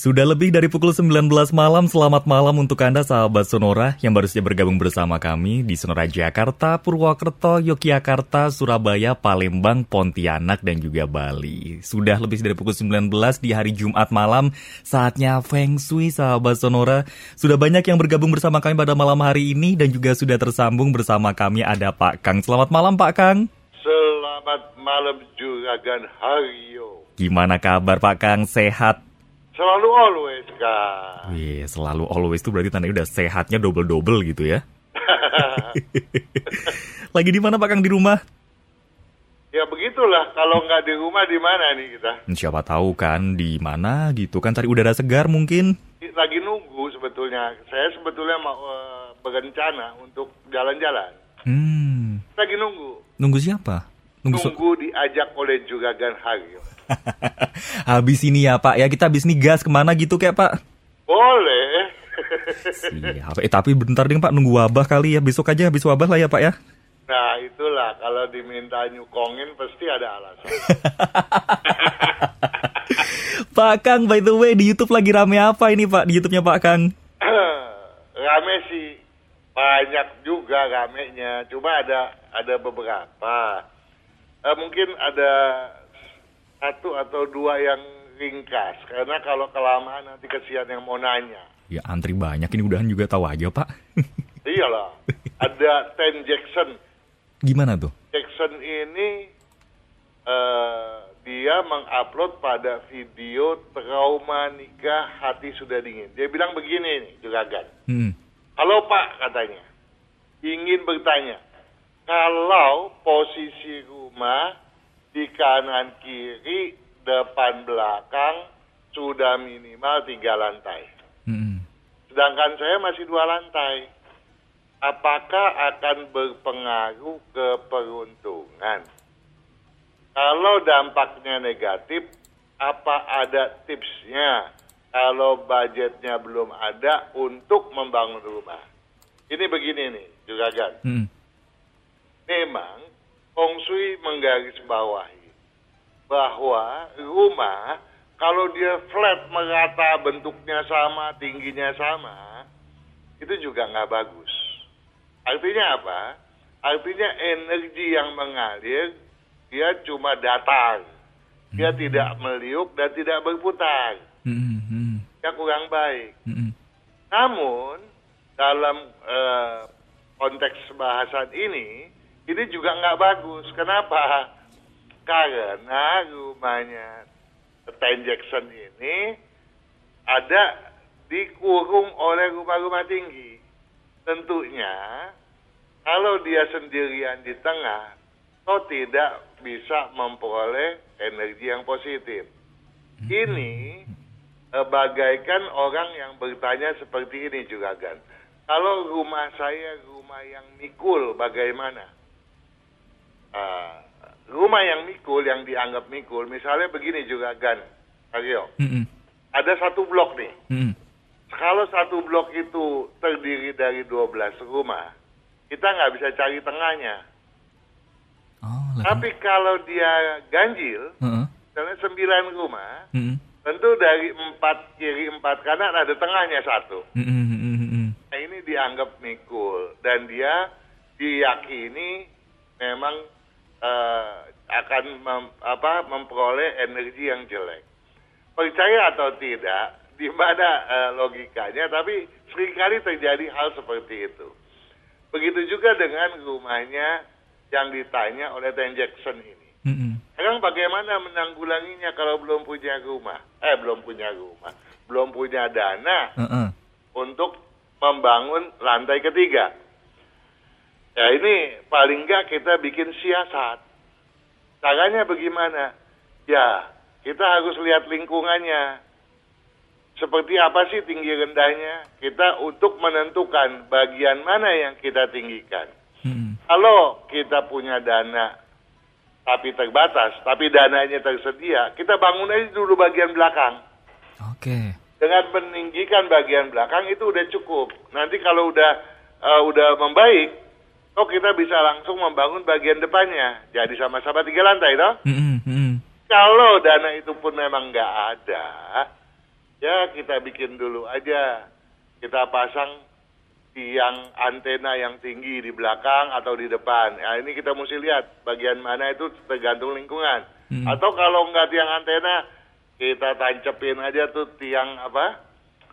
Sudah lebih dari pukul 19 malam, selamat malam untuk Anda sahabat Sonora yang baru saja bergabung bersama kami di Sonora Jakarta, Purwokerto, Yogyakarta, Surabaya, Palembang, Pontianak, dan juga Bali. Sudah lebih dari pukul 19 di hari Jumat malam, saatnya Feng Shui sahabat Sonora. Sudah banyak yang bergabung bersama kami pada malam hari ini dan juga sudah tersambung bersama kami ada Pak Kang. Selamat malam Pak Kang. Selamat malam Juragan Haryo. Gimana kabar Pak Kang? Sehat? Selalu always, Kak. Wih, selalu always itu berarti tandanya udah sehatnya double-double gitu ya. Lagi di mana Pak Kang di rumah? Ya begitulah, kalau nggak di rumah di mana nih kita? Siapa tahu kan di mana gitu kan cari udara segar mungkin. Lagi nunggu sebetulnya. Saya sebetulnya mau uh, berencana untuk jalan-jalan. Hmm. Lagi nunggu. Nunggu siapa? Nunggu, nunggu diajak oleh Juragan Haryo. habis ini ya Pak, ya kita habis ini gas ke mana gitu kayak Pak? Boleh. Siap. Eh tapi bentar deh Pak, nunggu wabah kali ya. Besok aja habis wabah lah ya Pak ya. Nah itulah, kalau diminta nyukongin pasti ada alasan. Pak Kang, by the way di YouTube lagi rame apa ini Pak? Di YouTube-nya Pak Kang? rame sih, banyak juga ramenya. Cuma ada ada beberapa. Uh, mungkin ada satu atau dua yang ringkas karena kalau kelamaan nanti kesian yang mau nanya. Ya antri banyak ini udahan juga tahu aja pak. Iyalah, ada Ten Jackson. Gimana tuh? Jackson ini uh, dia mengupload pada video trauma nikah hati sudah dingin. Dia bilang begini nih, Juragan. Hmm. Halo Pak katanya, ingin bertanya, kalau posisi rumah di kanan kiri depan belakang sudah minimal tiga lantai. Hmm. Sedangkan saya masih dua lantai. Apakah akan berpengaruh ke peruntungan? Kalau dampaknya negatif, apa ada tipsnya kalau budgetnya belum ada untuk membangun rumah? Ini begini nih, juga kan. Hmm. Memang Feng Shui menggarisbawahi bahwa rumah kalau dia flat merata bentuknya sama tingginya sama itu juga nggak bagus. Artinya apa? Artinya energi yang mengalir dia cuma datar, dia hmm. tidak meliuk dan tidak berputar. Hmm. Hmm. Ya kurang baik. Hmm. Namun dalam uh, konteks bahasan ini ini juga nggak bagus. Kenapa? Karena rumahnya Ten Jackson ini ada dikurung oleh rumah-rumah tinggi. Tentunya kalau dia sendirian di tengah, kau tidak bisa memperoleh energi yang positif. Ini bagaikan orang yang bertanya seperti ini juga kan. Kalau rumah saya rumah yang mikul bagaimana? Uh, rumah yang mikul, yang dianggap mikul, misalnya begini juga Gan, Aryo. Mm -mm. Ada satu blok nih. Mm -mm. Kalau satu blok itu terdiri dari 12 rumah, kita nggak bisa cari tengahnya. Oh, Tapi kalau dia ganjil, uh -uh. misalnya 9 rumah, mm -mm. tentu dari empat kiri empat kanan ada tengahnya satu. Mm -mm. Nah ini dianggap mikul dan dia diyakini memang uh, akan mem, apa, memperoleh energi yang jelek. Percaya atau tidak, di mana uh, logikanya, tapi sering kali terjadi hal seperti itu. Begitu juga dengan rumahnya yang ditanya oleh Ten Jackson ini. Mm -hmm. Sekarang bagaimana menanggulanginya kalau belum punya rumah? Eh, belum punya rumah. Belum punya dana -uh. untuk membangun lantai ketiga. Ya ini paling nggak kita bikin siasat. Caranya bagaimana? Ya, kita harus lihat lingkungannya. Seperti apa sih tinggi rendahnya? Kita untuk menentukan bagian mana yang kita tinggikan. Hmm. Kalau kita punya dana tapi terbatas, tapi dananya tersedia, kita bangun aja dulu bagian belakang. Oke. Dengan meninggikan bagian belakang itu udah cukup. Nanti kalau udah uh, udah membaik, oh kita bisa langsung membangun bagian depannya. Jadi sama-sama tiga lantai, toh? Mm -mm, mm -mm. Kalau dana itu pun memang nggak ada, ya kita bikin dulu aja. Kita pasang tiang antena yang tinggi di belakang atau di depan. Ya, ini kita mesti lihat bagian mana itu tergantung lingkungan. Hmm. Atau kalau nggak tiang antena, kita tancepin aja tuh tiang apa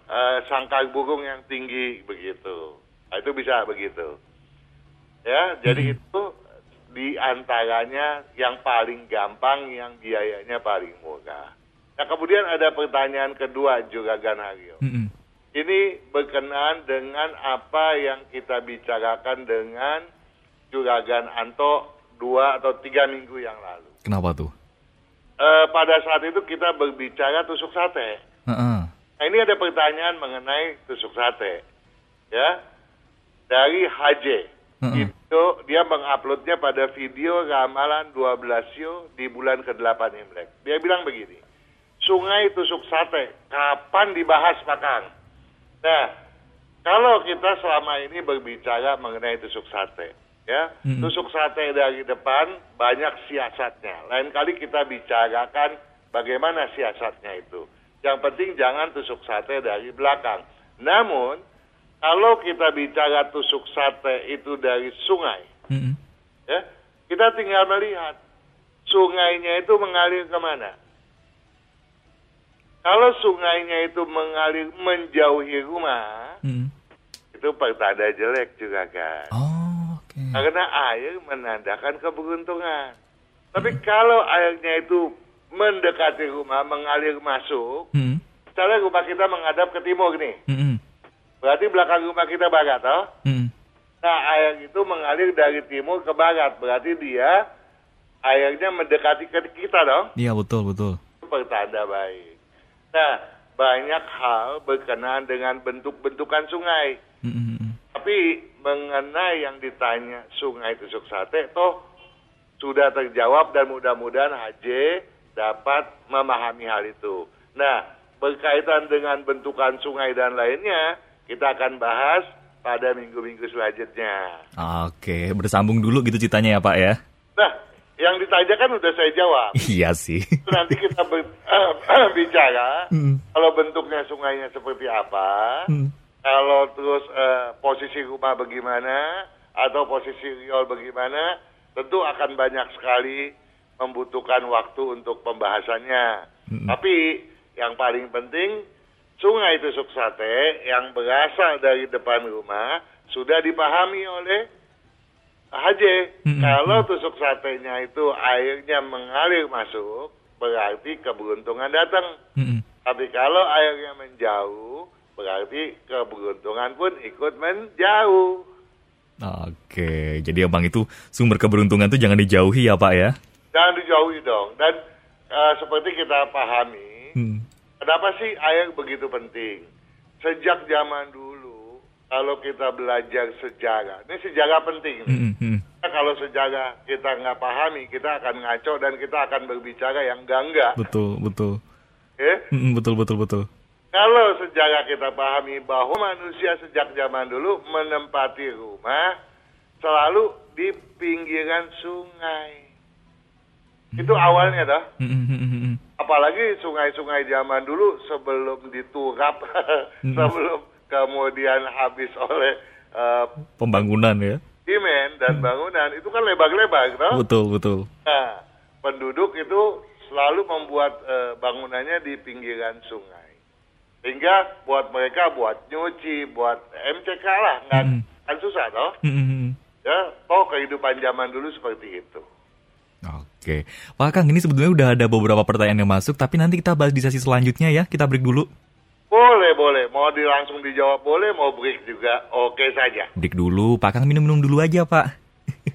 uh, sangkar burung yang tinggi begitu. Nah, itu bisa begitu. Ya, jadi Hmm. itu di antaranya yang paling gampang, yang biayanya paling murah. Nah, kemudian ada pertanyaan kedua juga Ganario. Mm -mm. Ini berkenaan dengan apa yang kita bicarakan dengan Juragan Anto dua atau tiga minggu yang lalu. Kenapa tuh? Eh, pada saat itu kita berbicara tusuk sate. Heeh. Nah, ini ada pertanyaan mengenai tusuk sate. Ya. Dari HJ. Heeh. Itu dia menguploadnya pada video ramalan 12 show di bulan ke-8 Imlek. Dia bilang begini. Sungai tusuk sate, kapan dibahas Pak Kang? Nah, kalau kita selama ini berbicara mengenai tusuk sate, ya, Mm-mm. tusuk sate dari depan banyak siasatnya. Lain kali kita bicarakan bagaimana siasatnya itu. Yang penting jangan tusuk sate dari belakang. Namun, kalau kita bicara tusuk sate itu dari sungai, Mm -mm. ya, kita tinggal melihat sungainya itu mengalir ke mana. Kalau sungainya itu mengalir menjauhi rumah, Mm -mm. itu pertanda jelek juga kan. Oh, oke. Karena air menandakan keberuntungan. Tapi kalau airnya itu mendekati rumah, mengalir masuk, Mm -mm. misalnya rumah kita menghadap ke timur nih, Mm -mm. Berarti belakang rumah kita barat, toh? Mm -mm. Nah, air itu mengalir dari timur ke barat, berarti dia airnya mendekati ke kita, dong. Iya betul betul. Pertanda baik. Nah, banyak hal berkenaan dengan bentuk-bentukan sungai. Mm -mm. Tapi mengenai yang ditanya sungai tusuk sate, toh sudah terjawab dan mudah-mudahan HJ dapat memahami hal itu. Nah, berkaitan dengan bentukan sungai dan lainnya, kita akan bahas pada minggu-minggu selanjutnya. Oke, bersambung dulu gitu ceritanya ya Pak ya. Nah, yang ditanya kan udah saya jawab. Iya sih. Nanti kita bicara Mm. kalau bentuknya sungainya seperti apa, Mm. kalau terus eh, posisi rumah bagaimana atau posisi riol bagaimana, tentu akan banyak sekali membutuhkan waktu untuk pembahasannya. Mm-mm. Tapi yang paling penting sungai tusuk sate yang berasal dari depan rumah sudah dipahami oleh HJ. Mm-mm. Kalau tusuk satenya itu airnya mengalir masuk, berarti keberuntungan datang. Mm -mm. Tapi kalau airnya menjauh, berarti keberuntungan pun ikut menjauh. Oke, jadi abang itu sumber keberuntungan tuh jangan dijauhi ya Pak ya. Jangan dijauhi dong. Dan eh, seperti kita pahami, Hmm. Kenapa sih air begitu penting? Sejak zaman dulu, kalau kita belajar sejarah, ini sejarah penting. nih. Mm -mm. Nah, Kalau sejarah kita nggak pahami, kita akan ngaco dan kita akan berbicara yang enggak-enggak. Betul betul. Ya? Mm -mm, betul betul betul. Kalau sejarah kita pahami bahwa manusia sejak zaman dulu menempati rumah selalu di pinggiran sungai. Itu awalnya dah. Mm -mm, mm -mm. Apalagi sungai-sungai zaman dulu sebelum diturap, sebelum kemudian habis oleh eh, Pembangunan ya. simen dan bangunan, itu kan lebar-lebar, toh? Betul betul. Nah, penduduk itu selalu membuat eh, bangunannya di pinggiran sungai. Sehingga buat mereka buat nyuci, buat MCK lah, nggak Mm. kan susah toh. Mm -mm. Ya, toh kehidupan zaman dulu seperti itu. Oke, Pak Kang ini sebetulnya udah ada beberapa pertanyaan yang masuk, tapi nanti kita bahas di sesi selanjutnya ya. Kita break dulu. Boleh, boleh. Mau di langsung dijawab boleh, mau break juga oke saja. Break dulu, Pak Kang minum-minum dulu aja Pak.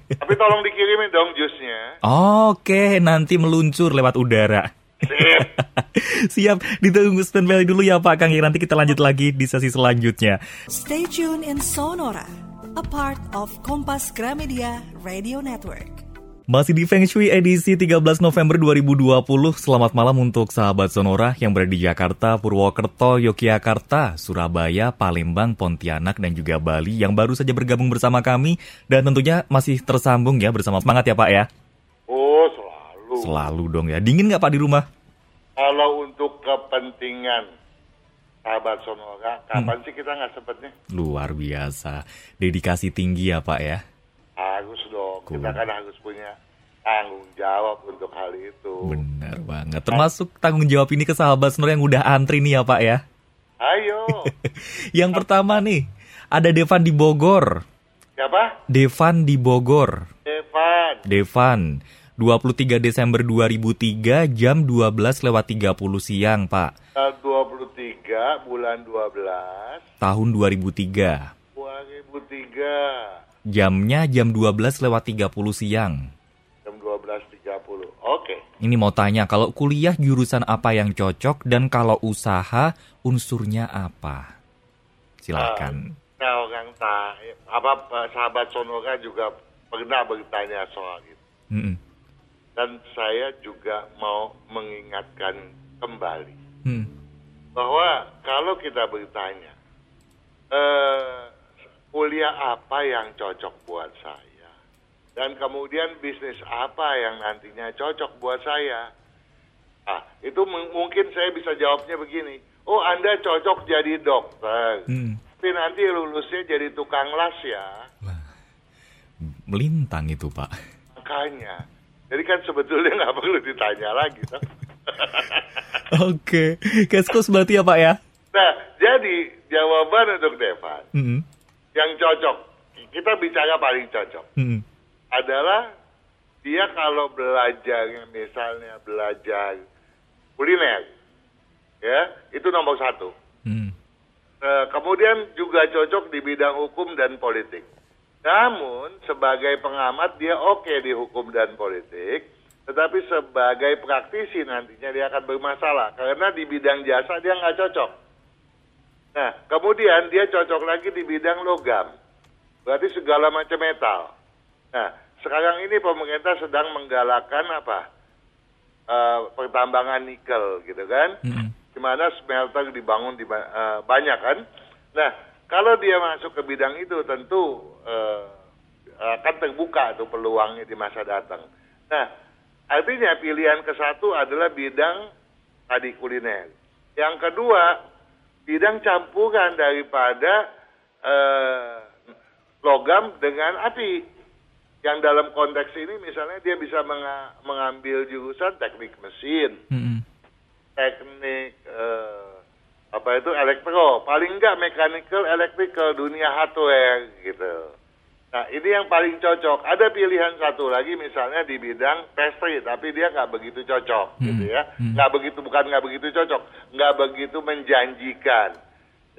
Tapi tolong dikirimin dong jusnya. Oke, nanti meluncur lewat udara. Sip. Siap, ditunggu standby dulu ya Pak Kang. Ya, Nanti kita lanjut lagi di sesi selanjutnya. Stay tuned in Sonora, a part of Kompas Gramedia Radio Network. Masih di Feng Shui edisi 13 November 2020. Selamat malam untuk sahabat Sonora yang berada di Jakarta, Purwokerto, Yogyakarta, Surabaya, Palembang, Pontianak, dan juga Bali yang baru saja bergabung bersama kami. Dan tentunya masih tersambung ya bersama semangat ya Pak ya. Oh, selalu. Selalu dong ya. Dingin nggak Pak di rumah? Kalau untuk kepentingan sahabat Sonora, kapan sih kita nggak sempatnya? Luar biasa. Dedikasi tinggi ya Pak ya. Kita kan harus punya tanggung jawab untuk hal itu. Benar banget. Termasuk tanggung jawab ini ke sahabat Sonora yang udah antri nih ya Pak ya. Ayo. Yang pertama nih, ada Devan di Bogor. Siapa? Devan di Bogor. Evan. Devan, 23 Desember 2003 jam 12 lewat 30 siang, Pak. Tanggal 23 bulan 12 Tahun 2003. 2003 Jamnya jam 12 lewat 30 siang. jam 12.30. Oke. Ini mau tanya, kalau kuliah jurusan apa yang cocok dan kalau usaha unsurnya apa? Silakan. Nah, orang tak apa Pak, sahabat Sonora juga pernah bertanya soal itu. Mm-mm. Dan saya juga mau mengingatkan kembali Hmm. bahwa kalau kita bertanya eh, kuliah apa yang cocok buat saya dan kemudian bisnis apa yang nantinya cocok buat saya ah itu mungkin saya bisa jawabnya begini oh anda cocok jadi dokter Hmm. tapi nanti lulusnya jadi tukang las ya Melintang itu, Pak. makanya jadi kan sebetulnya nggak perlu ditanya lagi. Oke, Keskos berarti ya, Pak ya? nah jadi jawaban untuk Devan Mm-mm. Yang cocok. Kita bicara paling cocok. Mm-mm. adalah dia kalau belajar misalnya belajar kuliner ya itu nomor satu. Mm. Eh, kemudian juga cocok di bidang hukum dan politik. Namun sebagai pengamat dia oke di hukum dan politik tetapi sebagai praktisi nantinya dia akan bermasalah. Karena di bidang jasa dia nggak cocok Nah, kemudian dia cocok lagi di bidang logam. Berarti segala macam metal. Nah, sekarang ini pemerintah sedang menggalakkan apa? Eh, pertambangan nikel gitu kan. Di mana smelter dibangun di eh, banyak kan. Nah, kalau dia masuk ke bidang itu tentu eh, akan terbuka tuh peluangnya di masa datang. Nah, artinya pilihan ke satu adalah bidang tadi kuliner. Yang kedua, bidang campuran daripada eh, logam dengan api. Yang dalam konteks ini misalnya dia bisa menga- mengambil jurusan teknik mesin, Mm-mm. teknik eh, apa itu elektro, paling enggak mechanical, electrical, dunia hardware gitu. Nah ini yang paling cocok. Ada pilihan satu lagi misalnya di bidang pastry, tapi dia nggak begitu cocok gitu ya. hmm. Nggak begitu bukan nggak begitu cocok, nggak begitu menjanjikan.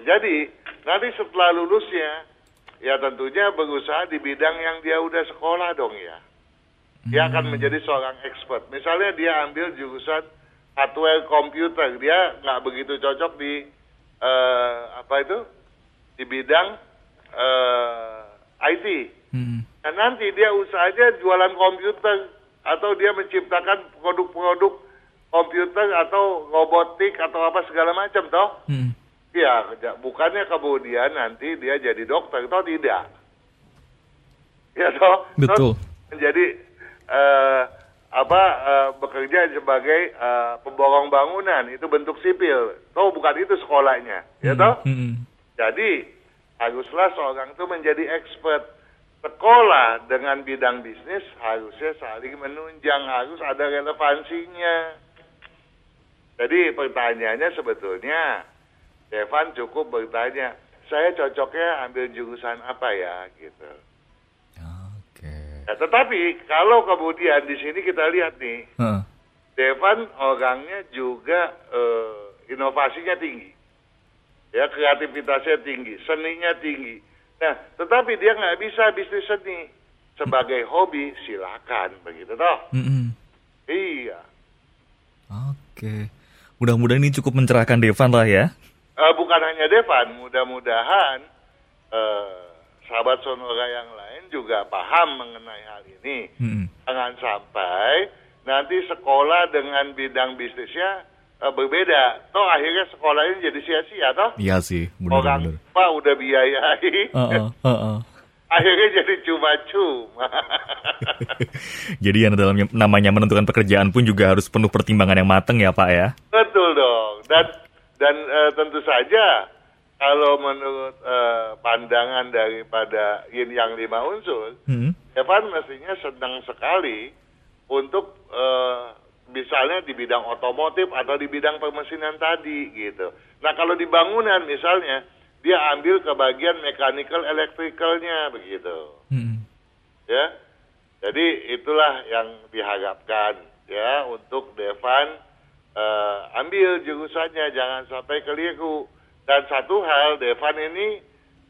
Jadi nanti setelah lulusnya, ya tentunya berusaha di bidang yang dia udah sekolah dong ya. Dia akan menjadi seorang expert. Misalnya dia ambil jurusan hardware komputer, dia nggak begitu cocok di eh, apa itu di bidang eh, IT. Mm. Nah nanti dia usahanya jualan komputer atau dia menciptakan produk-produk komputer atau robotik atau apa segala macam toh. Mm. Ya, bukannya kemudian nanti dia jadi dokter, toh tidak. Ya toh. Betul. Toh menjadi eh, apa eh, bekerja sebagai eh, pemborong bangunan itu bentuk sipil. Toh bukan itu sekolahnya, ya toh. Mm-mm. Jadi haruslah seorang itu menjadi expert. Sekolah dengan bidang bisnis harusnya saling menunjang, harus ada relevansinya. Jadi pertanyaannya sebetulnya Devan cukup bertanya, saya cocoknya ambil jurusan apa ya gitu. Oke. Nah, tetapi kalau kemudian di sini kita lihat nih, Heeh. Devan orangnya juga eh, inovasinya tinggi, ya kreativitasnya tinggi, seninya tinggi. Nah, tetapi dia nggak bisa bisnis seni sebagai hobi silakan begitu toh. Mm-mm. Iya. Oke. Mudah-mudahan ini cukup mencerahkan Devan lah ya. Eh, bukan hanya Devan, mudah-mudahan eh, sahabat Sonora yang lain juga paham mengenai hal ini. Mm-mm. Jangan sampai nanti sekolah dengan bidang bisnisnya eh, berbeda. Toh akhirnya sekolah ini jadi sia-sia toh. Iya sih, Orang benar-benar. tua udah biayai, Heeh, heeh. akhirnya jadi cuma-cuma. Jadi yang dalam namanya menentukan pekerjaan pun juga harus penuh pertimbangan yang matang ya Pak ya. Betul dong. Dan dan eh, tentu saja kalau menurut eh, pandangan daripada yin yang lima unsur, Hmm. Evan mestinya senang sekali untuk eh, misalnya di bidang otomotif atau di bidang permesinan tadi gitu. Nah kalau di bangunan misalnya dia ambil ke bagian mechanical electricalnya begitu Hmm. ya. Jadi itulah yang diharapkan ya untuk Devan eh, ambil jurusannya jangan sampai keliru. Dan satu hal Devan ini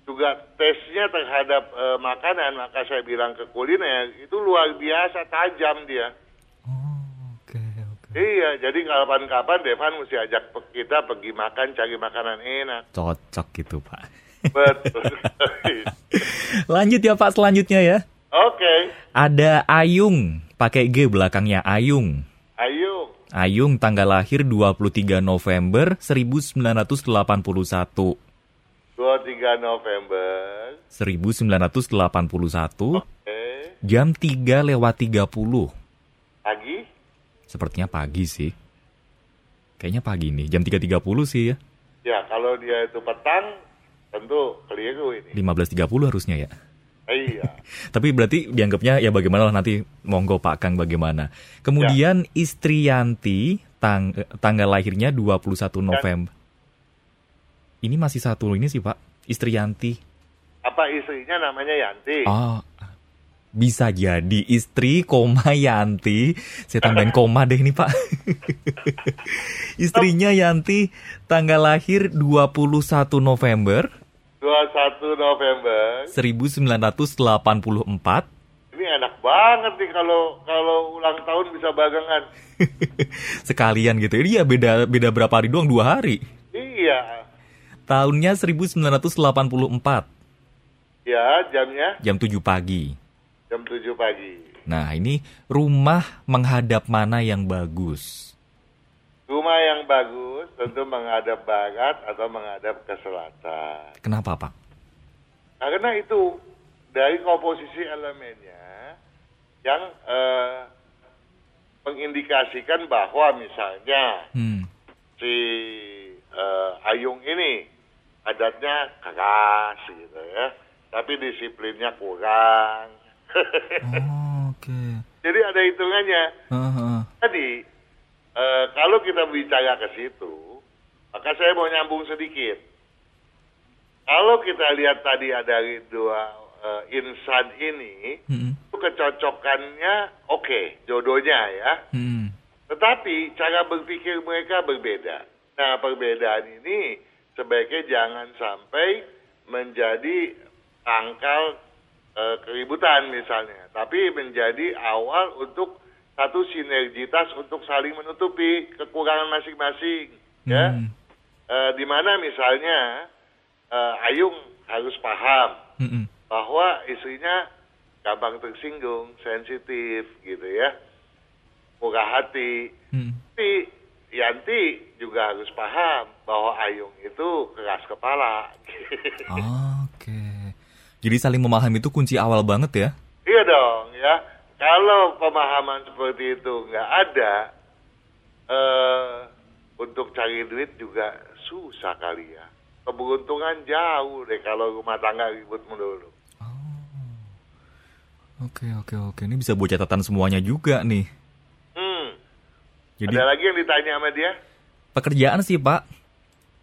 juga tesnya terhadap eh, makanan maka saya bilang ke kuliner itu luar biasa tajam dia. Iya, jadi kapan-kapan Devan mesti ajak kita pergi makan cari makanan enak. Cocok gitu Pak. Betul. Lanjut ya Pak selanjutnya ya. Oke, Ada Ayung, pakai G belakangnya Ayung. ayo. Ayung tanggal lahir 23 November 1981. 23 November. 1981 Oke. jam 3 lewat 30. Pagi? Sepertinya pagi sih. Kayaknya pagi nih, jam 3.30 sih ya. Ya, kalau dia itu petang, tentu keliru ini. 15.30 harusnya ya. Iya. Tapi berarti dianggapnya ya bagaimana lah nanti monggo Pak Kang bagaimana. Kemudian istri Yanti tang tanggal lahirnya 21 November. Ini masih satu ini sih Pak, istri Yanti. Apa istrinya namanya Yanti? Oh, bisa jadi istri koma Yanti. Saya tambahin koma deh ini Pak. Istrinya Yanti tanggal lahir 21 November 21 November. 1984. Ini enak banget nih kalau kalau ulang tahun bisa bagangan. Sekalian gitu. Ini ya beda beda berapa hari doang? Dua hari. Iya. Tahunnya 1984. Ya, jamnya Jam 7 pagi. Jam 7 pagi. Nah, ini rumah menghadap mana yang bagus? Rumah yang bagus tentu menghadap barat atau menghadap ke selatan. Kenapa, Pak? Karena itu dari komposisi elemennya yang eh, mengindikasikan bahwa misalnya Hmm. si eh, Ayung ini adatnya keras gitu ya, tapi disiplinnya kurang. Oh, oke. Jadi ada hitungannya. Heeh. Jadi eh, kalau kita bicara ke situ, maka saya mau nyambung sedikit. Kalau kita lihat tadi ada dua eh, insan ini, Mm-mm. itu kecocokannya oke, jodohnya ya. Mm-mm. Tetapi cara berpikir mereka berbeda. Nah, perbedaan ini sebaiknya jangan sampai menjadi pangkal eh, keributan misalnya, tapi menjadi awal untuk satu sinergitas untuk saling menutupi kekurangan masing-masing, ya. Hmm. Eh, di mana misalnya eh, Ayung harus paham Mm-mm. bahwa istrinya gampang tersinggung, sensitif gitu ya, murah hati. Mm. Tapi Yanti juga harus paham bahwa Ayung itu keras kepala. Oke. Jadi saling memahami itu kunci awal banget ya? iya dong ya. Kalau pemahaman seperti itu nggak ada, eh, untuk cari duit juga susah kali ya. Keberuntungan jauh deh kalau rumah tangga ribut melulu. Oke, oke, oke. Ini bisa buat catatan semuanya juga nih. Hmm. Jadi Ada lagi yang ditanya sama dia? pekerjaan sih, Pak.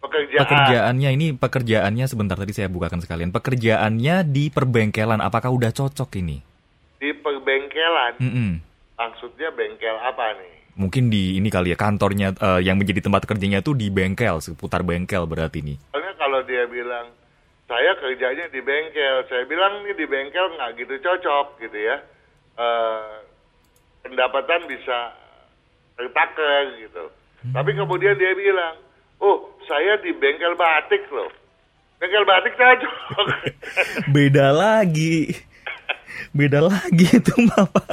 Pekerjaan. Pekerjaannya ini pekerjaannya sebentar tadi saya bukakan sekalian. Pekerjaannya di perbengkelan apakah udah cocok ini? Di perbengkelan. Mm-mm. Maksudnya bengkel apa nih? Mungkin di ini kali ya kantornya eh, yang menjadi tempat kerjanya tuh di bengkel, seputar bengkel berarti nih. Soalnya kalau dia bilang, saya kerjanya di bengkel. Saya bilang nih di bengkel nggak gitu cocok gitu ya. Eh, pendapatan bisa tertaker gitu. Tapi kemudian dia bilang, oh saya di bengkel batik loh. Bengkel batik cocok. Beda lagi. Beda lagi itu mah Pak.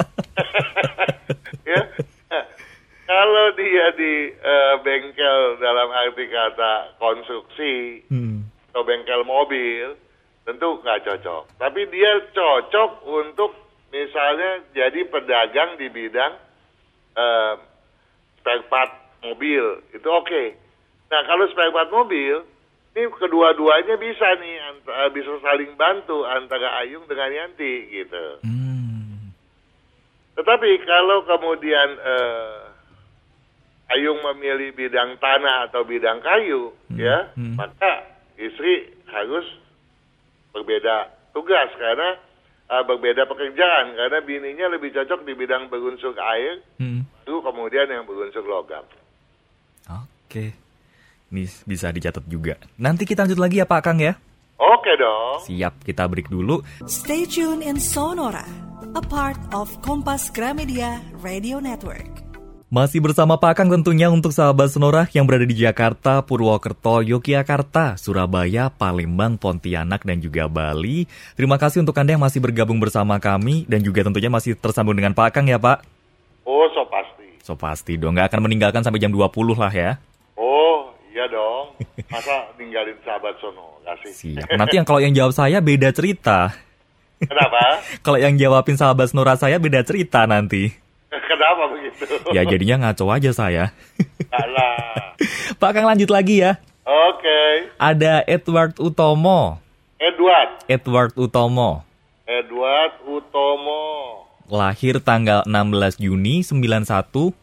ya. Nah, Kalau dia di eh, bengkel dalam arti kata konstruksi Hmm. atau bengkel mobil, tentu nggak cocok. Tapi dia cocok untuk misalnya jadi pedagang di bidang eh, spare part mobil, itu oke. Nah kalau spare part mobil, ini kedua-duanya bisa nih, eh, bisa saling bantu antara Ayung dengan Yanti gitu. Hmm. Tetapi kalau kemudian eh, Ayung memilih bidang tanah atau bidang kayu, ya, hmm. maka istri harus berbeda tugas karena eh, berbeda pekerjaan karena bininya lebih cocok di bidang berunsur air, Hmm. itu kemudian yang berunsur logam. Oke. Ini bisa dicatat juga. Nanti kita lanjut lagi ya Pak Kang ya. Oke dong. Siap, kita break dulu. Stay tuned in Sonora, a part of Kompas Gramedia Radio Network. Masih bersama Pak Kang tentunya untuk sahabat Sonora yang berada di Jakarta, Purwokerto, Yogyakarta, Surabaya, Palembang, Pontianak, dan juga Bali. Terima kasih untuk Anda yang masih bergabung bersama kami dan juga tentunya masih tersambung dengan Pak Kang ya Pak. Oh, so pasti. So pasti dong, nggak akan meninggalkan sampai jam 20 lah ya. Masa ninggalin sahabat sono? Kasih. Siap. Nanti yang kalau yang jawab saya beda cerita. Kenapa? Kalau yang jawabin sahabat Sonora saya beda cerita nanti. Kenapa begitu? Ya jadinya ngaco aja saya. Alah. Pak Kang lanjut lagi ya. Oke. Ada Edward Utomo. Edward. Edward Utomo. Edward Utomo. Lahir tanggal 16 Juni 91.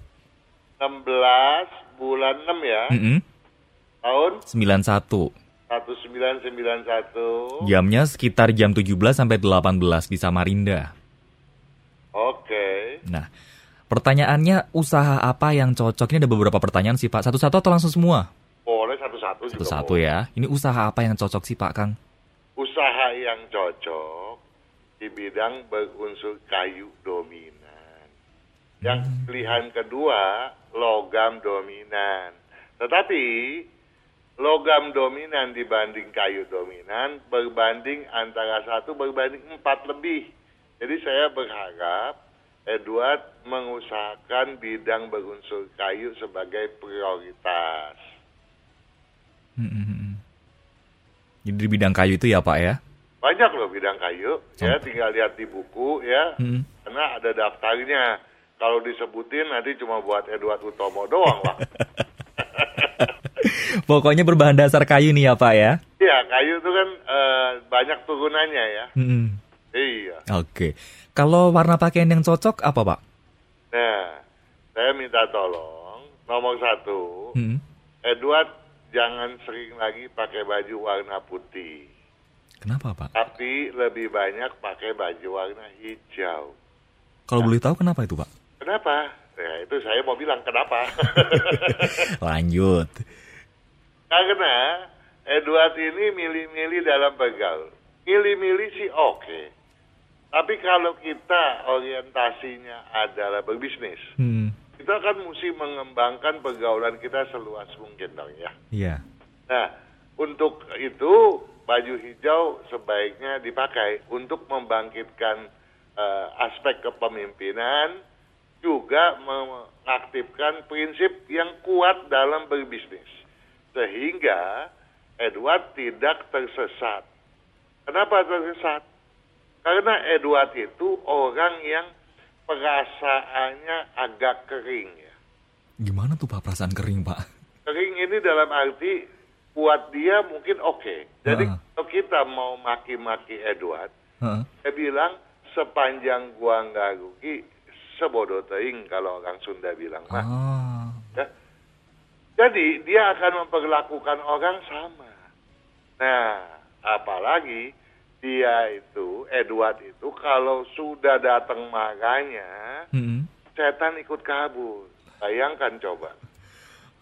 16 bulan 6 ya. Mm-mm, Tahun 91. 1991. Jamnya sekitar jam 17 sampai 18 di Samarinda. Oke. Nah, pertanyaannya usaha apa yang cocok? Ini ada beberapa pertanyaan sih Pak. Satu-satu atau langsung semua? Boleh satu-satu. Satu-satu ya. Ini usaha apa yang cocok sih Pak Kang? Usaha yang cocok di bidang berunsur kayu dominan. Yang pilihan kedua, logam dominan. Tetapi logam dominan dibanding kayu dominan berbanding antara satu berbanding empat lebih. Jadi saya berharap Edward mengusahakan bidang berunsur kayu sebagai prioritas. Mm-mm. Jadi di bidang kayu itu ya Pak ya? Banyak loh bidang kayu, ya tinggal lihat di buku ya, Mm. karena ada daftarnya. Kalau disebutin nanti cuma buat Edward Utomo doang lah. Pokoknya berbahan dasar kayu nih ya Pak ya? Iya, kayu itu kan eh, banyak turunannya ya. Mm-mm. Iya. Oke. Kalau warna pakaian yang cocok apa Pak? Nah, saya minta tolong nomor satu, Mm. Edward jangan sering lagi pakai baju warna putih, Kenapa Pak? tapi lebih banyak pakai baju warna hijau. Kalau boleh tahu kenapa itu Pak? Kenapa? Ya, itu saya mau bilang kenapa. Lanjut. Karena Edward ini milih-milih dalam begal. Milih-milih sih oke. Tapi kalau kita orientasinya adalah berbisnis, Hmm. kita kan mesti mengembangkan pergaulan kita seluas mungkin dong ya. Iya. Nah, untuk itu baju hijau sebaiknya dipakai untuk membangkitkan eh, aspek kepemimpinan, juga mengaktifkan prinsip yang kuat dalam berbisnis. Sehingga Edward tidak tersesat. Kenapa tersesat? Karena Edward itu orang yang perasaannya agak kering ya. Gimana tuh Pak perasaan kering Pak? Kering ini dalam arti buat dia mungkin oke. Jadi Ah. kalau kita mau maki-maki Edward, Heeh. saya bilang sepanjang gua nggak rugi, sebodoh teing kalau orang Sunda bilang mah. Ah. Ya. Jadi dia akan memperlakukan orang sama. Nah, apalagi dia itu Edward itu kalau sudah datang marahnya, Mm-mm. setan ikut kabur. Bayangkan coba.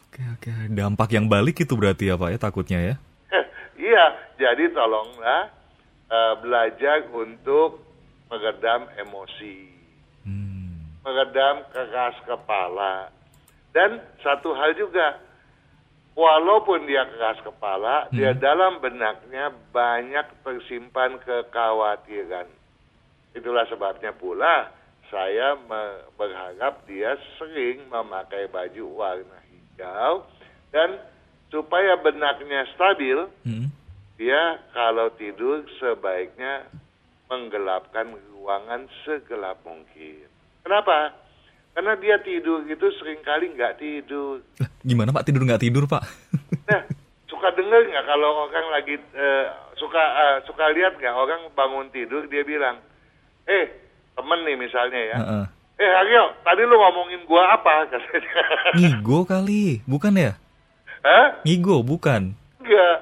Oke oke. Dampak yang balik itu berarti ya Pak ya takutnya ya? iya, jadi tolonglah eh, belajar untuk meredam emosi, Hmm. meredam keras kepala. Dan satu hal juga, walaupun dia keras kepala, dia dalam benaknya banyak tersimpan kekhawatiran. itulah sebabnya pula saya berharap dia sering memakai baju warna hijau dan supaya benaknya stabil, hmm. dia kalau tidur sebaiknya menggelapkan ruangan segelap mungkin. Kenapa? Karena dia tidur itu sering kali nggak tidur. Gimana Pak tidur nggak tidur Pak? nah, suka dengar nggak kalau orang lagi uh, suka uh, suka lihat nggak orang bangun tidur dia bilang, eh temen nih misalnya ya, uh -uh. eh Aryo tadi lu ngomongin gua apa? Ngigo kali, bukan ya? Hah? Ngigo bukan? Enggak,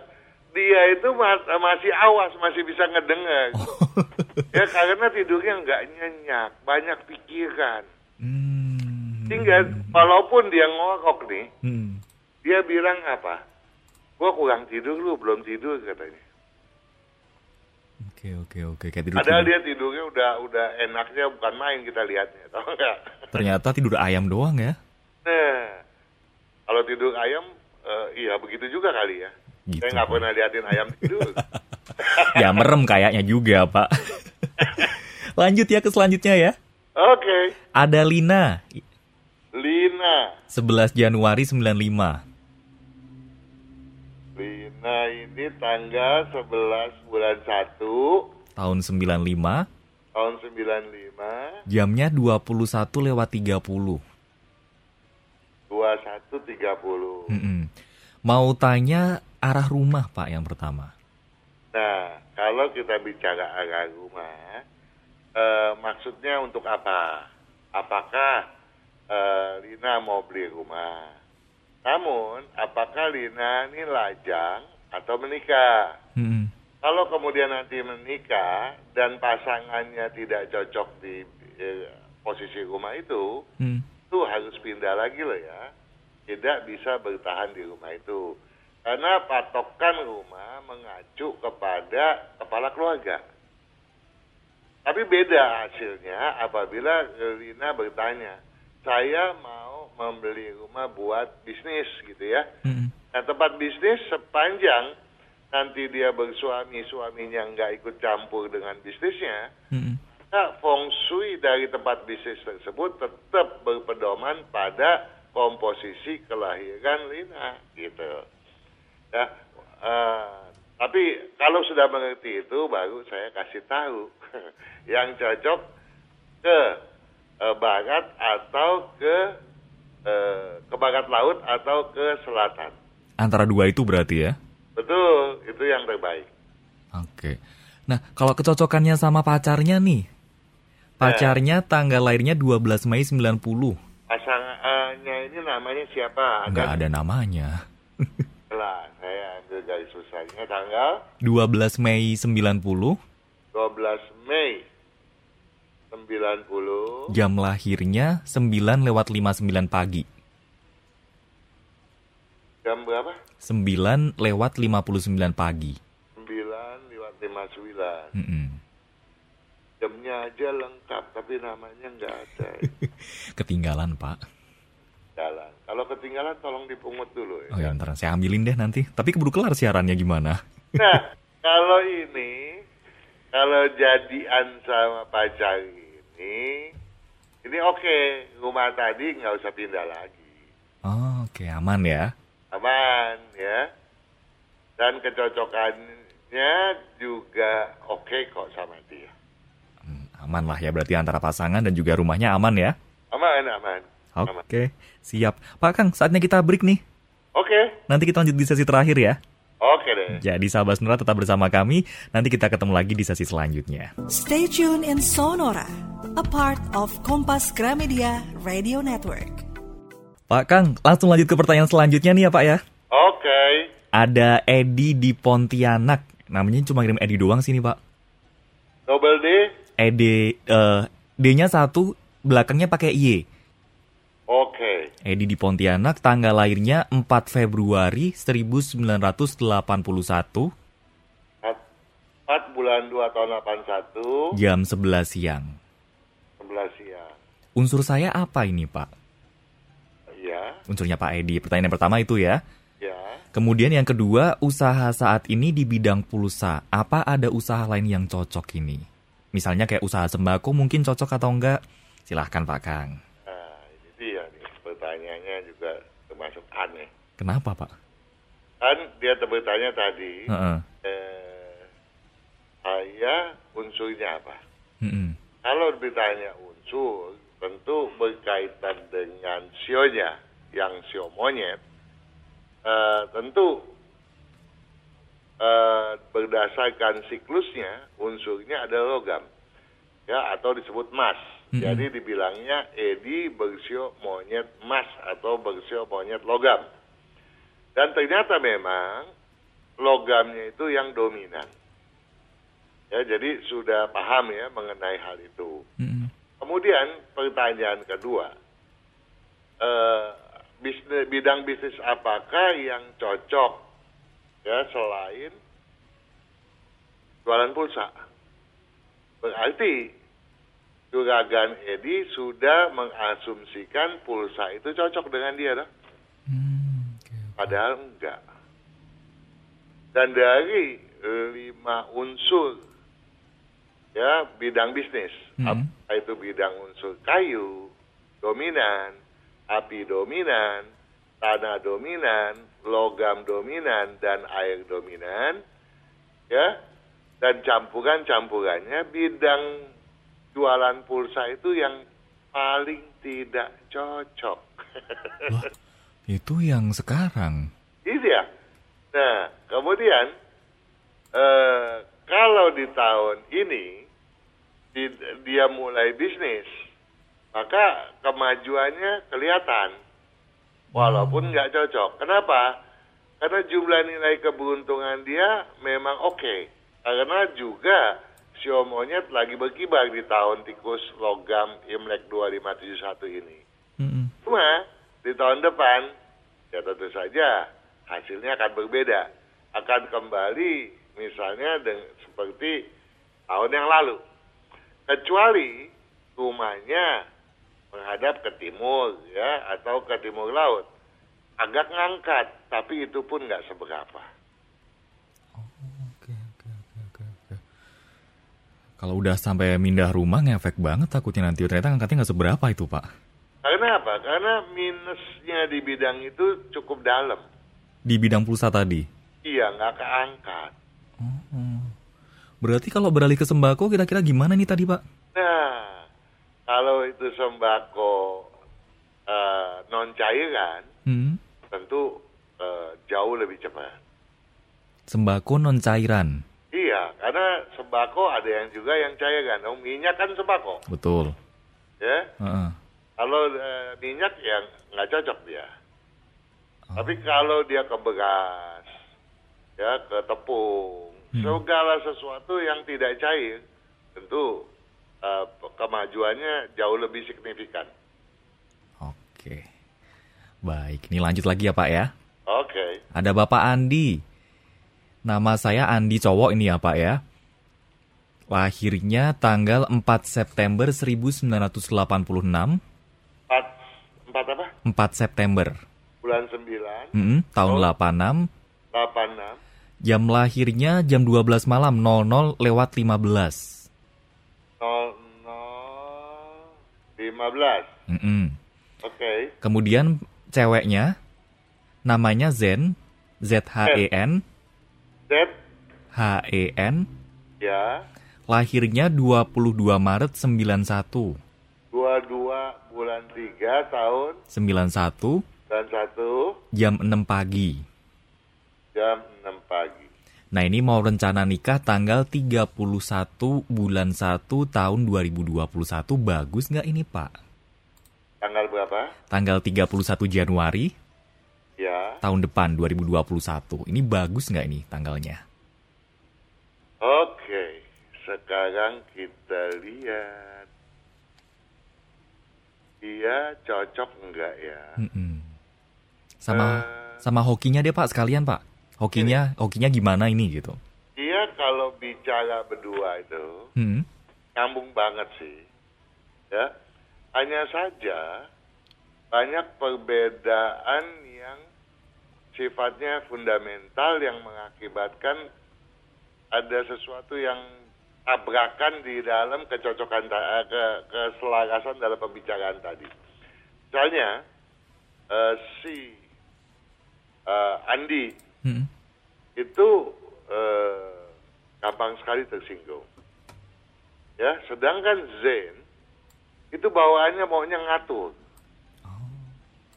dia itu mas masih awas masih bisa ngedengar. Oh. ya karena tidurnya nggak nyenyak, banyak pikiran. Hmm. Sehingga walaupun dia ngorok nih, hmm. dia bilang apa? Gua kurang tidur lu belum tidur katanya. Oke oke oke kayak tidur. Padahal dia tidurnya udah udah enaknya bukan main kita lihatnya, tau nggak? Ternyata tidur ayam doang ya? Nah, kalau tidur ayam, uh, iya begitu juga kali ya. Gitu. Saya nggak pernah liatin ayam tidur. ya merem kayaknya juga pak. Lanjut ya ke selanjutnya ya. Oke. Okay. Ada Lina. Lina. 11 Januari 95. Lina ini tanggal 11 bulan 1. Tahun 95. Tahun 95. Jamnya 21 lewat 30. 21.30. Mm -mm. Mau tanya arah rumah Pak yang pertama. Nah, kalau kita bicara arah rumah, e, maksudnya untuk apa? Apakah e, Lina mau beli rumah? Namun, apakah Lina ini lajang atau menikah? Hmm. Kalau kemudian nanti menikah dan pasangannya tidak cocok di e, posisi rumah itu, hmm. itu harus pindah lagi loh ya. Tidak bisa bertahan di rumah itu. Karena patokan rumah mengacu kepada kepala keluarga. Tapi beda hasilnya apabila Lina bertanya, saya mau membeli rumah buat bisnis gitu ya. Hmm. Nah tempat bisnis sepanjang nanti dia bersuami, suaminya nggak ikut campur dengan bisnisnya, hmm. nah feng shui dari tempat bisnis tersebut tetap berpedoman pada komposisi kelahiran Lina gitu. Ya, uh, tapi kalau sudah mengerti itu baru saya kasih tahu yang cocok ke uh, barat atau ke uh, ke barat laut atau ke selatan. Antara dua itu berarti ya? Betul, itu yang terbaik. Oke. Nah, kalau kecocokannya sama pacarnya nih. Pacarnya nah. tanggal lahirnya 12 Mei 90. Pasangannya ini namanya siapa? Enggak ada namanya. Dari susahnya tanggal 12 Mei 90 12 Mei 90 Jam lahirnya 9 lewat 59 pagi. Jam berapa? 9 lewat 59 pagi. 9 lewat 59 mm -mm. Jamnya aja lengkap tapi namanya nggak ada. Ketinggalan pak Jalan kalau ketinggalan tolong dipungut dulu ya. Oh ya ntar saya ambilin deh nanti. Tapi keburu kelar siarannya gimana? Nah, kalau ini, kalau jadian sama pacar ini, ini oke. Okay. Rumah tadi nggak usah pindah lagi. Oh, oke. Okay. Aman ya? Aman ya. Dan kecocokannya juga oke okay kok sama dia. Hmm, aman lah ya berarti antara pasangan dan juga rumahnya aman ya? Aman, aman. Oke. Okay. Siap. Pak Kang, saatnya kita break nih. Oke. Okay. Nanti kita lanjut di sesi terakhir ya. Oke okay deh. Jadi sahabat Sonora tetap bersama kami. Nanti kita ketemu lagi di sesi selanjutnya. Stay tune in Sonora, a part of Kompas Gramedia Radio Network. Pak Kang, langsung lanjut ke pertanyaan selanjutnya nih ya Pak ya. Oke. Okay. Ada Edi di Pontianak. Namanya cuma kirim Edi doang sini Pak. Double D? Edi, uh, D-nya satu, belakangnya pakai Y. Oke. Okay. Edi di Pontianak, tanggal lahirnya 4 Februari 1981. 4 bulan 2 tahun 81. Jam 11 siang. 11 siang. Unsur saya apa ini, Pak? Iya. Unsurnya Pak Edi. Pertanyaan yang pertama itu ya. Ya. Kemudian yang kedua, usaha saat ini di bidang pulsa. Apa ada usaha lain yang cocok ini? misalnya kayak usaha sembako mungkin cocok atau enggak? Silahkan Pak Kang. Nih pertanyaannya juga termasuk aneh. Kenapa Pak? Kan dia bertanya tadi, Heeh. eh, saya unsurnya apa? Mm-mm. Kalau ditanya unsur, tentu berkaitan dengan sionya, yang sio monyet, eh, tentu eh, berdasarkan siklusnya, unsurnya ada logam, ya atau disebut mas. Mm-mm. Jadi dibilangnya edi bersio monyet mas atau bersio monyet logam. Dan ternyata memang logamnya itu yang dominan. Ya, jadi sudah paham ya mengenai hal itu. Mm-mm. Kemudian pertanyaan kedua, eh, bisnis, bidang bisnis apakah yang cocok ya selain jualan pulsa? Berarti Juragan Edi sudah mengasumsikan pulsa itu cocok dengan dia, dah. Hmm, padahal enggak. Dan dari lima unsur ya bidang bisnis, Mhm. apa itu bidang unsur kayu dominan, api dominan, tanah dominan, logam dominan dan air dominan, ya dan campuran-campurannya bidang jualan pulsa itu yang paling tidak cocok. Wah, itu yang sekarang. Iya. Nah, kemudian eh, kalau di tahun ini di- dia mulai bisnis, maka kemajuannya kelihatan, walaupun nggak cocok. Kenapa? Karena jumlah nilai keberuntungan dia memang oke. Karena juga sio monyet lagi berkibar di tahun tikus logam Imlek 2571 ini. Mm-mm. Cuma di tahun depan, ya tentu saja hasilnya akan berbeda. Akan kembali misalnya dengan, seperti tahun yang lalu. Kecuali rumahnya menghadap ke timur ya atau ke timur laut. Agak ngangkat, tapi itu pun nggak seberapa. Oke, oke, oke, oke, oke. Kalau udah sampai mindah rumah ngefek banget takutnya nanti ternyata angkatnya nggak seberapa itu pak. Karena apa? Karena minusnya di bidang itu cukup dalam. Di bidang pulsa tadi. Iya, nggak keangkat. Oh. Berarti kalau beralih ke sembako kira-kira gimana nih tadi pak? Nah, kalau itu sembako eh, non cairan, Hmm. tentu eh, jauh lebih cepat. Sembako non cairan. Iya, karena sembako ada yang juga yang cairan. Oh, minyak kan sembako, Betul. ya. Heeh. Kalau eh, minyak yang nggak cocok dia. Tapi kalau dia ke beras, ya ke tepung, Hmm. segala sesuatu yang tidak cair, tentu eh, kemajuannya jauh lebih signifikan. Oke. Baik, ini lanjut lagi ya Pak ya. Oke. Ada Bapak Andi. Nama saya Andi cowok ini ya Pak ya. Lahirnya tanggal 4 September 1986. Empat, empat apa? 4 September. Bulan 9, Mm-mm, tahun Oh. 86. 86, Jam lahirnya jam 12 malam 00 lewat 15. 00, 15. Mm-mm. Oke. Kemudian ceweknya namanya Zen, Z H E N, Z, H E N. ya. Lahirnya 22 Maret 91. 22 bulan 3 tahun 91 dan 1 jam 6 pagi. jam 6 pagi. Nah ini mau rencana nikah tanggal 31 bulan 1 tahun 2021 bagus nggak ini Pak? Tanggal berapa? Tanggal 31 Januari Ya. tahun depan 2021. Ini bagus nggak ini tanggalnya? Oke. Sekarang kita lihat. Dia cocok enggak ya? Mm-mm. Sama Eh. sama hokinya deh Pak sekalian Pak. Hokinya hokinya gimana ini gitu? Dia kalau bicara berdua itu Hmm. nyambung banget sih. Ya. Hanya saja banyak perbedaan sifatnya fundamental yang mengakibatkan ada sesuatu yang tabrakan di dalam kecocokan eh, ke keselarasan dalam pembicaraan tadi. Misalnya eh, si eh, Andi Mm-mm. itu eh, gampang sekali tersinggung. Ya, sedangkan Zen itu bawaannya maunya ngatur.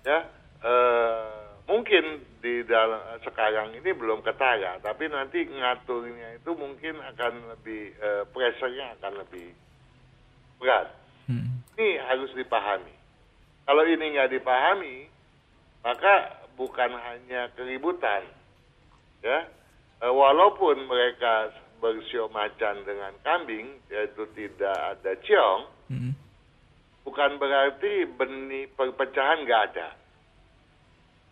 Ya, eh, mungkin di dalam sekarang ini belum ketara, tapi nanti ngaturnya itu mungkin akan lebih eh, pressure-nya akan lebih berat. Mm-mm. Ini harus dipahami. Kalau ini nggak dipahami, maka bukan hanya keributan, ya. Eh, walaupun mereka bersio macan dengan kambing, yaitu tidak ada ciong, Mm-mm. bukan berarti benih perpecahan nggak ada.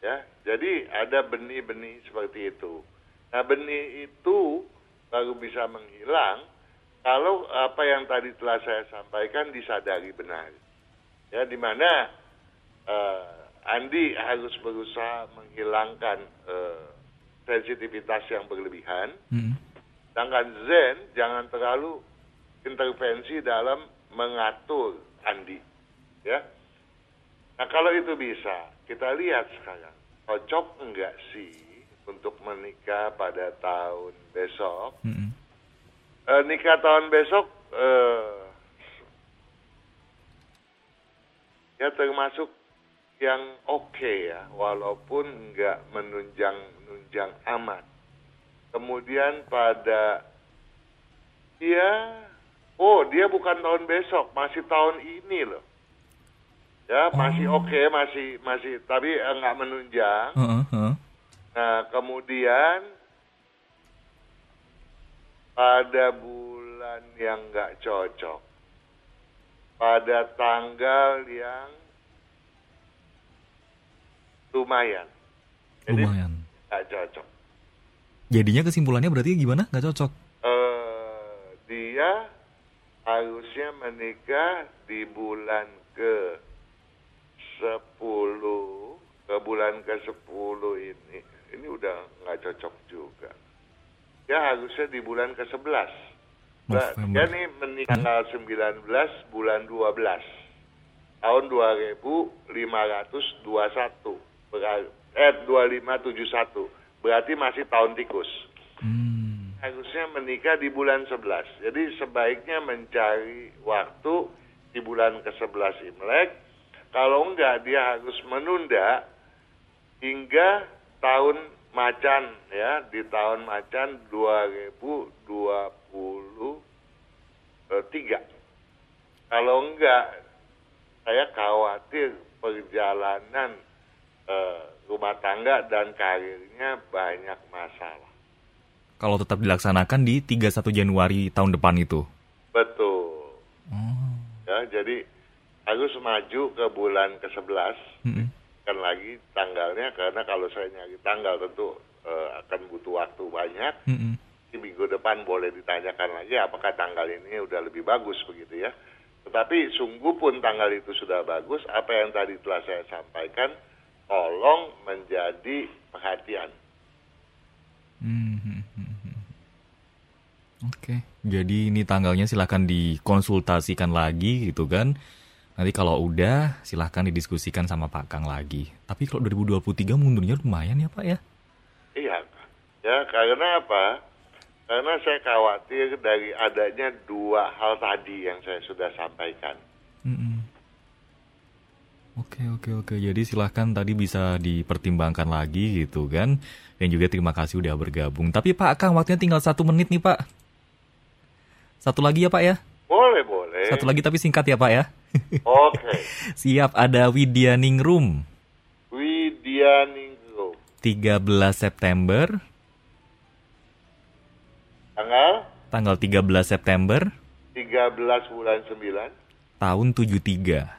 Ya, jadi ada benih-benih seperti itu. Nah, benih itu baru bisa menghilang kalau apa yang tadi telah saya sampaikan disadari benar. Ya, di mana eh, Andi harus berusaha menghilangkan eh, sensitivitas yang berlebihan. Mm-mm. Sedangkan Zen jangan terlalu intervensi dalam mengatur Andi. Ya. Nah kalau itu bisa, kita lihat sekarang cocok enggak sih untuk menikah pada tahun besok? Mm-mm. Eh, nikah tahun besok eh, ya termasuk yang oke ya, walaupun enggak menunjang-nunjang amat. Kemudian pada dia, oh dia bukan tahun besok, masih tahun ini loh. Ya masih Oh. oke, masih masih, tapi eh, nggak menunjang. Heeh. Nah, kemudian pada bulan yang nggak cocok, pada tanggal yang lumayan, jadi Lumayan. nggak cocok. Jadinya kesimpulannya berarti gimana? Nggak cocok. Eh, dia harusnya menikah di bulan ke 10 ke bulan ke 10 ini ini udah nggak cocok juga ya harusnya di bulan ke 11 Nah, November. dia nih menikah tanggal 19 bulan 12 tahun 2521 Berarti, eh 2571 berarti masih tahun tikus Hmm. harusnya menikah di bulan 11. Jadi sebaiknya mencari waktu di bulan ke-11 Imlek. Kalau enggak dia harus menunda hingga tahun macan ya, di tahun macan 2023. Kalau enggak saya khawatir perjalanan eh, rumah tangga dan karirnya banyak masalah. Kalau tetap dilaksanakan di 31 Januari tahun depan itu. Betul. Oh. Ya, jadi harus maju ke bulan ke-11 Mm-mm. kan lagi tanggalnya karena kalau saya nyari tanggal tentu eh, akan butuh waktu banyak. Mm-mm. Di minggu depan boleh ditanyakan lagi apakah tanggal ini udah lebih bagus begitu ya. Tetapi sungguh pun tanggal itu sudah bagus, apa yang tadi telah saya sampaikan tolong menjadi perhatian. Hmm, hmm, hmm, hmm. Oke, jadi ini tanggalnya silahkan dikonsultasikan lagi gitu kan. Nanti kalau udah silahkan didiskusikan sama Pak Kang lagi. Tapi kalau 2023 mundurnya lumayan ya Pak ya. Iya, ya karena apa? Karena saya khawatir dari adanya dua hal tadi yang saya sudah sampaikan. Oke oke oke. Jadi silahkan tadi bisa dipertimbangkan lagi gitu kan. Dan juga terima kasih udah bergabung. Tapi Pak Kang waktunya tinggal satu menit nih Pak. Satu lagi ya Pak ya. Boleh, boleh. Satu lagi tapi singkat ya Pak ya. Oke. Siap ada Widya Ningrum. Widya Ningrum. 13 September. Tanggal Tanggal 13 September 13 bulan 9, tahun 73.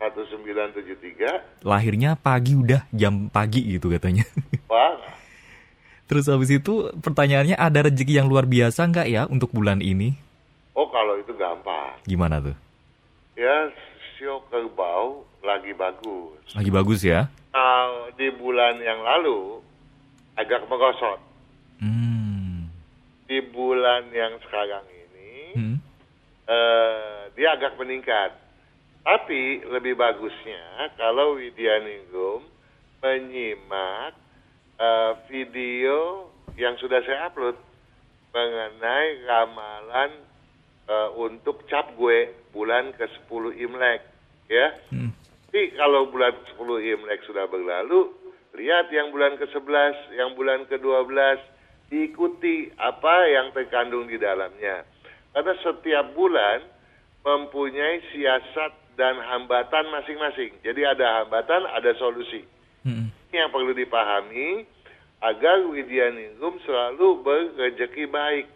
1973. Lahirnya pagi udah jam pagi gitu katanya. Wah, Terus habis itu pertanyaannya ada rezeki yang luar biasa nggak ya untuk bulan ini? oh kalau itu gampang. Gimana tuh? Ya, sio kerbau lagi bagus. Lagi bagus ya? Nah, di bulan yang lalu agak merosot. Hmm. Di bulan yang sekarang ini Hmm. eh, dia agak meningkat. Tapi lebih bagusnya kalau Widya Ningrum menyimak eh, video yang sudah saya upload mengenai ramalan eh, untuk cap gue bulan ke-10 Imlek ya. Hmm. Tapi kalau bulan 10 Imlek sudah berlalu, lihat yang bulan ke-11, yang bulan ke-12, diikuti apa yang terkandung di dalamnya. Karena setiap bulan mempunyai siasat dan hambatan masing-masing. Jadi ada hambatan, ada solusi. Hmm. Ini yang perlu dipahami agar Widya Ningrum selalu berrezeki baik.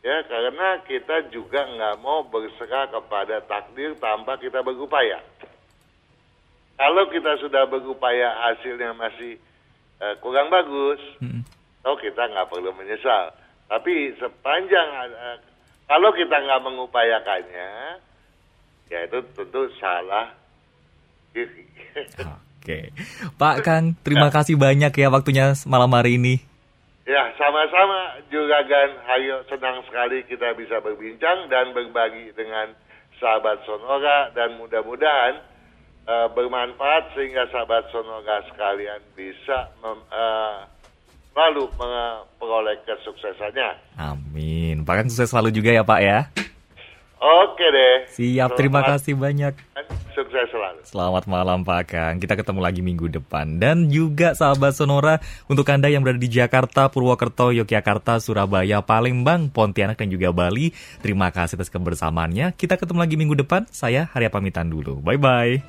Ya, karena kita juga nggak mau berserah kepada takdir tanpa kita berupaya. Kalau kita sudah berupaya hasilnya masih eh, kurang bagus, Hmm. oh kita nggak perlu menyesal. Tapi sepanjang eh, kalau kita nggak mengupayakannya, ya itu tentu salah diri. Oke. Pak Kang, terima kasih banyak ya waktunya malam hari ini. Ya sama-sama Juragan Hayo senang sekali kita bisa berbincang dan berbagi dengan sahabat Sonora dan mudah-mudahan eh, bermanfaat sehingga sahabat Sonora sekalian bisa mem- eh, selalu memperoleh kesuksesannya. Amin. Pak Kang sukses selalu juga ya Pak ya. Oke deh. Siap, terima Selamat kasih banyak. Sukses selalu. Selamat malam Pak Kang. Kita ketemu lagi minggu depan. Dan juga sahabat Sonora, untuk Anda yang berada di Jakarta, Purwokerto, Yogyakarta, Surabaya, Palembang, Pontianak, dan juga Bali, terima kasih atas kebersamaannya. Kita ketemu lagi minggu depan. Saya Harya pamitan dulu. Bye-bye.